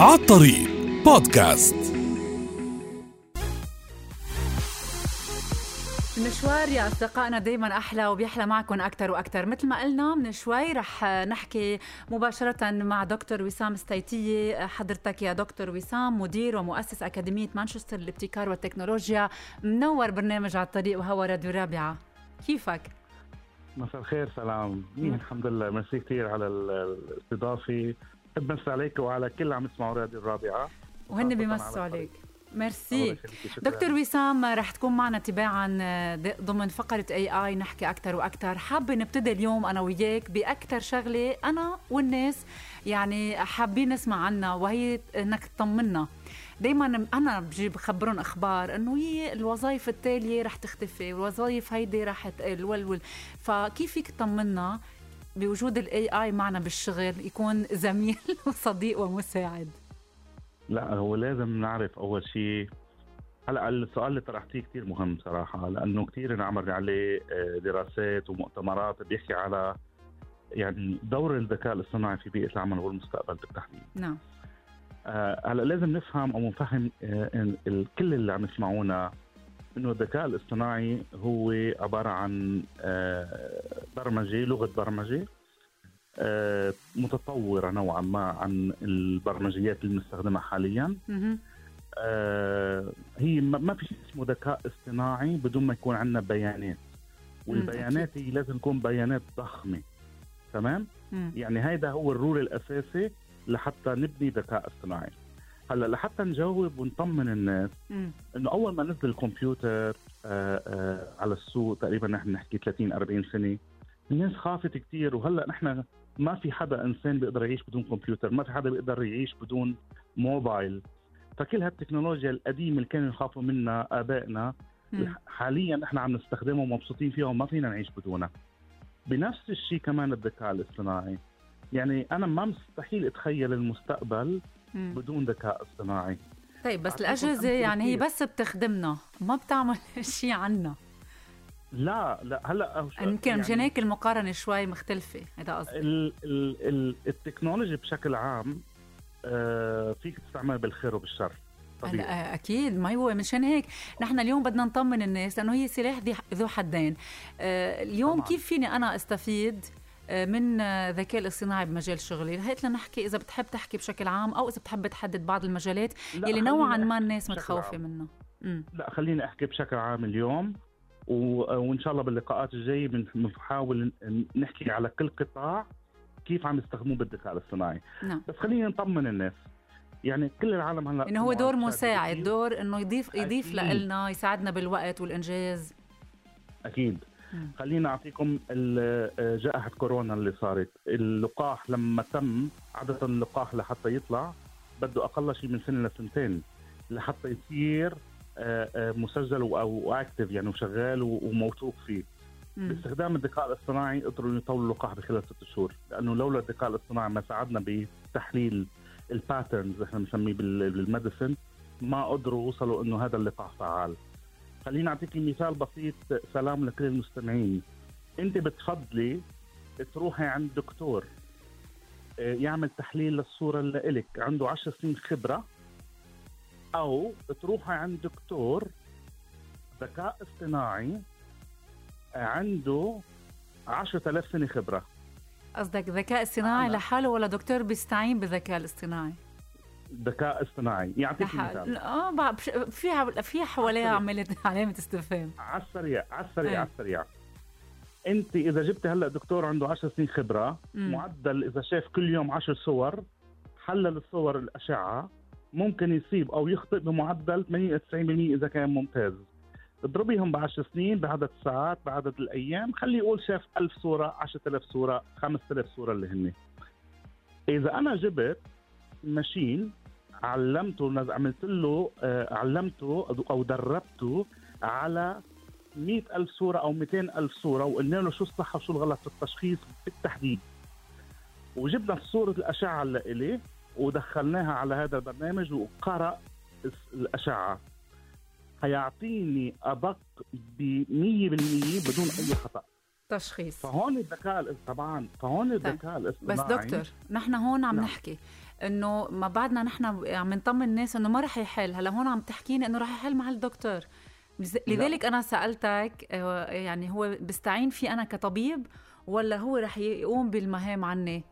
عالطريق بودكاست. المشوار يا أصدقائنا دايما أحلى وبيحلى معكم أكثر وأكثر مثل ما قلنا من شوي رح نحكي مباشرة مع دكتور وسام ستيتية حضرتك يا دكتور وسام مدير ومؤسس أكاديمية مانشستر للابتكار والتكنولوجيا منور برنامج على الطريق وهو راديو رابعة. كيفك؟ مساء الخير سلام. مين الحمد لله. ميرسي كثير على الاستضافة. بحب مسا عليك وعلى كل عم يسمعوا راديو الرابعة. وهن بيمسوا عليك. ميرسي. دكتور وسام رح تكون معنا تباعا آه، ضمن فقرة اي اي نحكي أكثر وأكثر حابة نبتدي اليوم أنا وياك باكثر شغلة أنا والناس يعني حابين نسمع عنها وهي إنك تطمنا دائما أنا بجي بخبرهم أخبار إنه هي الوظائف التالية رح تختفي والوظائف هيدي رح تقل فكيف فيك تطمنا بوجود الاي اي معنا بالشغل يكون زميل وصديق ومساعد لا هو لازم نعرف أول شيء هلأ السؤال اللي طرحتيه كثير مهم صراحة لأنه كثير انعمل عليه آه، دراسات ومؤتمرات بيحكي على يعني دور الذكاء الاصطناعي في بيئة العمل والمستقبل بالتحديد. نعم. آه، هلأ لازم نفهم أو نفهم آه، كل اللي عم يسمعونا إنه الذكاء الاصطناعي هو عبارة عن برمجة لغة برمجة آه، متطورة نوعا ما عن البرمجيات اللي بنستخدمها حاليا. آه، هي ما في شيء اسمه ذكاء اصطناعي بدون ما يكون عندنا بيانات. والبيانات هي لازم تكون بيانات ضخمة. تمام؟ يعني هيدا هو الرول الأساسي لحتى نبني ذكاء اصطناعي. هلا لحتى نجاوب ونطمن الناس إنه أول ما نزل الكمبيوتر آآ آه، آآ على السوق تقريبا نحن نحكي 30 40 سنة الناس خافت كثير وهلا نحن ما في حدا إنسان بيقدر يعيش بدون كمبيوتر ما في حدا بيقدر يعيش بدون موبايل. فكل هالتكنولوجيا القديمة اللي كانوا يخافوا منها آبائنا حاليا نحن عم نستخدمها ومبسوطين فيها وما فينا نعيش بدونها. بنفس الشيء كمان الذكاء الاصطناعي. يعني أنا ما مستحيل أتخيل المستقبل مم. بدون ذكاء اصطناعي. طيب بس الأجهزة يعني هي بس بتخدمنا ما بتعمل شيء عنا. لا لا هلأ يمكن يعني مشان هيك المقارنة شوي مختلفة هذا قصدي ال ال ال التكنولوجي بشكل عام آه فيك تستعمل بالخير وبالشر طبيعي. آه، أكيد ما هو مشان هيك. نحن اليوم بدنا نطمن الناس لأنه هي سلاح ذو حدين. آه اليوم طبعا. كيف فيني أنا أستفيد؟ من الذكاء الاصطناعي بمجال شغلي. هات لنحكي إذا بتحب تحكي بشكل عام أو إذا بتحب تحدد بعض المجالات يلي نوعا ما الناس متخوفة منه. لا خليني أحكي بشكل عام اليوم وإن شاء الله باللقاءات الجاية بنحاول نحكي على كل قطاع كيف عم يستخدموه بالذكاء الاصطناعي. نعم. بس خلينا نطمن الناس. يعني كل العالم هلأ إنه هو دور مساعد دور إنه يضيف يضيف لنا يساعدنا بالوقت والإنجاز. أكيد. خلينا أعطيكم جائحة كورونا اللي صارت. اللقاح لما تم عادة اللقاح لحتى يطلع بده أقل شيء من سنة لسنتين لحتى يصير آه، آه، مسجل أو active يعني وشغال وموثوق فيه. مم. باستخدام الذكاء الاصطناعي قدروا يطلعوا اللقاح بخلال ست شهور لأنه لولا الذكاء الاصطناعي ما ساعدنا بتحليل ال patterns إحنا بنسميه بال medicine ما قدروا وصلوا إنه هذا اللقاح فعال. خليني أعطيك مثال بسيط. سلام لكل المستمعين. أنت بتفضلي تروحي عند دكتور آه، يعمل تحليل للصورة اللي إلك عنده 10 سنين خبرة أو تروحي عند دكتور ذكاء اصطناعي عنده 10000 سنة خبرة. قصدك ذكاء اصطناعي لحاله ولا دكتور بيستعين بالذكاء الاصطناعي؟ ذكاء اصطناعي. يعطيك مثال آه فيها فيها حواليها عملت علامه استفهام على السريع على السريع على السريع. انت إذا جبتي هلأ دكتور عنده 10 سنين خبرة مم. معدل إذا شاف كل يوم 10 صور حلل الصور الأشعة ممكن يصيب أو يخطئ بمعدل 80 90% إذا كان ممتاز. اضربيهم ب 10 سنين بعدد الساعات بعدد الأيام خلي يقول شاف 1000 صورة 10000 صورة 5000 صورة اللي هن إذا أنا جبت ماشين علمته عملت له آه، علمته أو دربته على مئة ألف صورة أو 200 ألف صورة وقلنا له شو الصح وشو الغلط في التشخيص بالتحديد. وجبنا صورة الأشعة اللي إليه ودخلناها على هذا البرنامج وقرأ الأشعة. هيعطيني أدق ب 100% بدون أي خطأ. تشخيص. فهون الذكاء طبعا فهون طيب. الذكاء الاصطناعي. بس دكتور نحن هون عم نعم. نحكي. إنه ما بعدنا نحن عم نطمن الناس إنه ما رح يحل. هلا هون عم تحكيني إنه رح يحل مع الدكتور. لذلك أنا سألتك آه، يعني هو بستعين في أنا كطبيب ولا هو رح يقوم بالمهام عني؟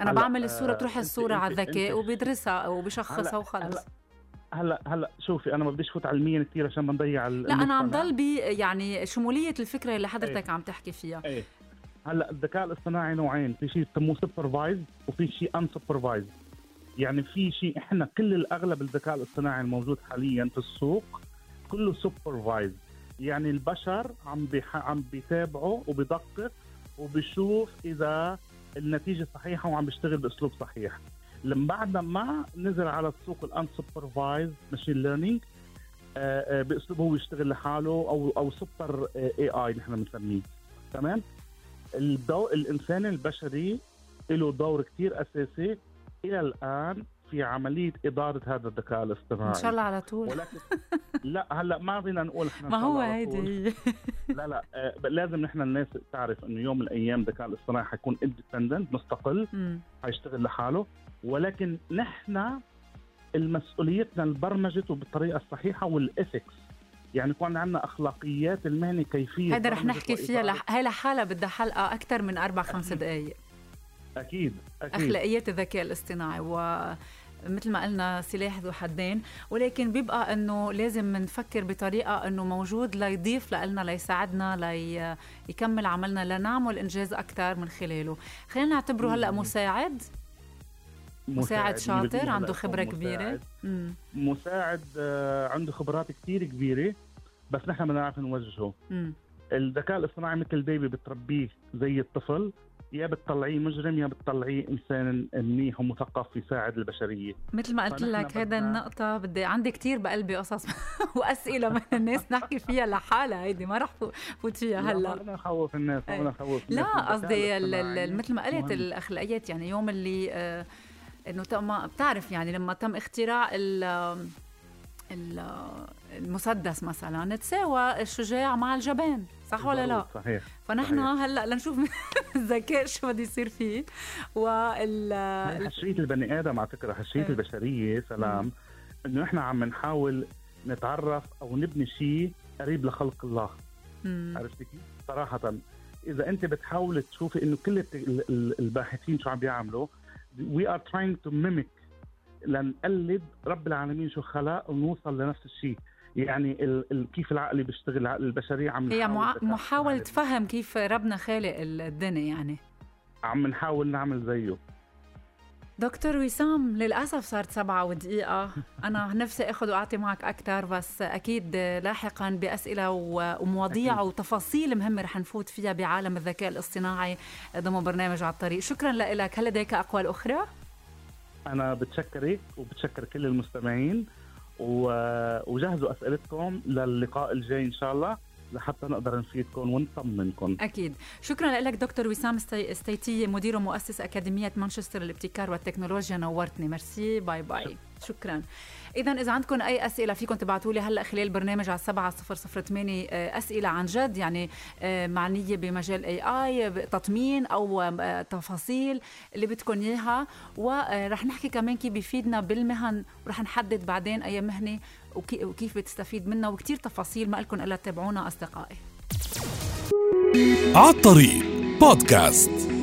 أنا بعمل الصورة تروح الصورة على الذكاء وبيدرسها وبشخصها وخلص. هلا هلا شوفي أنا ما بديش فوت علميا كثير عشان بنضيع لا أنا عم ضل يعني شمولية الفكرة اللي حضرتك إيه. عم تحكي فيها. إيه. هلا الذكاء الاصطناعي نوعين في شيء بسموه supervised وفي شيء unsupervised يعني في شيء إحنا كل الأغلب الذكاء الاصطناعي الموجود حاليا في السوق كله supervised يعني البشر عم بيح... عم بيتابعوا وبيدقق وبيشوف إذا النتيجة صحيحة وعم بيشتغل بأسلوب صحيح. لما بعد ما نزل على السوق ال unsupervised machine learning بأسلوب هو يشتغل لحاله أو أو super AI نحن بنسميه. تمام؟ الدو الإنسان البشري له دور كثير أساسي إلى الآن في عملية إدارة هذا الذكاء الاصطناعي. إن شاء الله على طول. ولكن لا هلا ما فينا نقول إحنا ما هو هيدي لا لا آه لازم نحن الناس تعرف إنه يوم من الأيام الذكاء الاصطناعي حيكون independent مستقل حيشتغل لحاله. ولكن نحن المسؤوليتنا لبرمجته بالطريقة الصحيحة والاثكس يعني يكون عندنا أخلاقيات المهنه كيفية هذا رح نحكي فيها لح... هي لحالها بدها حلقة أكثر من أربع خمس دقائق أكيد أكيد. أخلاقيات الذكاء الاصطناعي و مثل ما قلنا سلاح ذو حدين ولكن بيبقى إنه لازم نفكر بطريقة إنه موجود ليضيف لنا ليساعدنا ليكمل عملنا لنعمل إنجاز أكثر من خلاله. خلينا نعتبره هلأ مساعد. مساعد شاطر عنده خبرة مساعد. كبيرة. مساعد آه، عنده خبرات كثير كبيرة. بس نحن بدنا نعرف نوجهه. الذكاء الاصطناعي مثل بيبي بتربيه زي الطفل يا بتطلعيه مجرم يا بتطلعيه إنسان منيح ومثقف يساعد البشرية. مثل ما قلت لك هذا النقطة بدي عندي كثير بقلبي قصص وأسئلة من الناس نحكي فيها لحالها هيدي ما رح فوت فيها هلأ. لا نخوف الناس ما نخوف لا قصدي مثل ما قلت الأخلاقيات يعني يوم اللي آه إنه تم بتعرف يعني لما تم اختراع ال المسدس مثلا تساوى الشجاع مع الجبان صح ولا لا؟ صحيح فنحن صحيح. هلأ لنشوف الذكاء شو بده يصير فيه وال حشريه البني آدم على فكرة حشريه إيه. البشرية سلام إنه نحن عم نحاول نتعرف أو نبني شيء قريب لخلق الله عرفتي كيف؟ صراحة إذا أنت بتحاول تشوفي إنه كل الباحثين شو عم بيعملوا we are trying to mimic لنقلد رب العالمين شو خلق ونوصل لنفس الشيء. يعني ال ال كيف العقل بيشتغل العقل البشري عم هي محاولة فهم كيف ربنا خالق الدنيا يعني. عم نحاول نعمل زيه. دكتور وسام للأسف صارت سبعة ودقيقة. أنا نفسي أخذ وأعطي معك أكثر بس أكيد لاحقا بأسئلة ومواضيع أكيد. وتفاصيل مهمة رح نفوت فيها بعالم الذكاء الاصطناعي ضمن برنامج على الطريق. شكرا لك. هل لديك أقوال أخرى؟ أنا بتشكرك وبتشكر كل المستمعين وجهزوا أسئلتكم للقاء الجاي إن شاء الله. لحتى نقدر نفيدكم ونطمنكم. أكيد. شكرا لك دكتور وسام استيتي مدير ومؤسس أكاديمية مانشستر للابتكار والتكنولوجيا. نورتني. merci. Bye bye. شكرا. اذا إذا عندكم أي أسئلة فيكم تبعتوا لي هلا خلال البرنامج على 7008 آه، أسئلة عن جد يعني آه، معنية بمجال AI تطمين أو آه، تفاصيل اللي بدكم إياها. ورح نحكي كمان كيف بيفيدنا بالمهن. ورح نحدد بعدين أي مهنة وكيف بتستفيد منها وكثير تفاصيل ما لكم إلا تتابعونا أصدقائي. عالطريق بودكاست.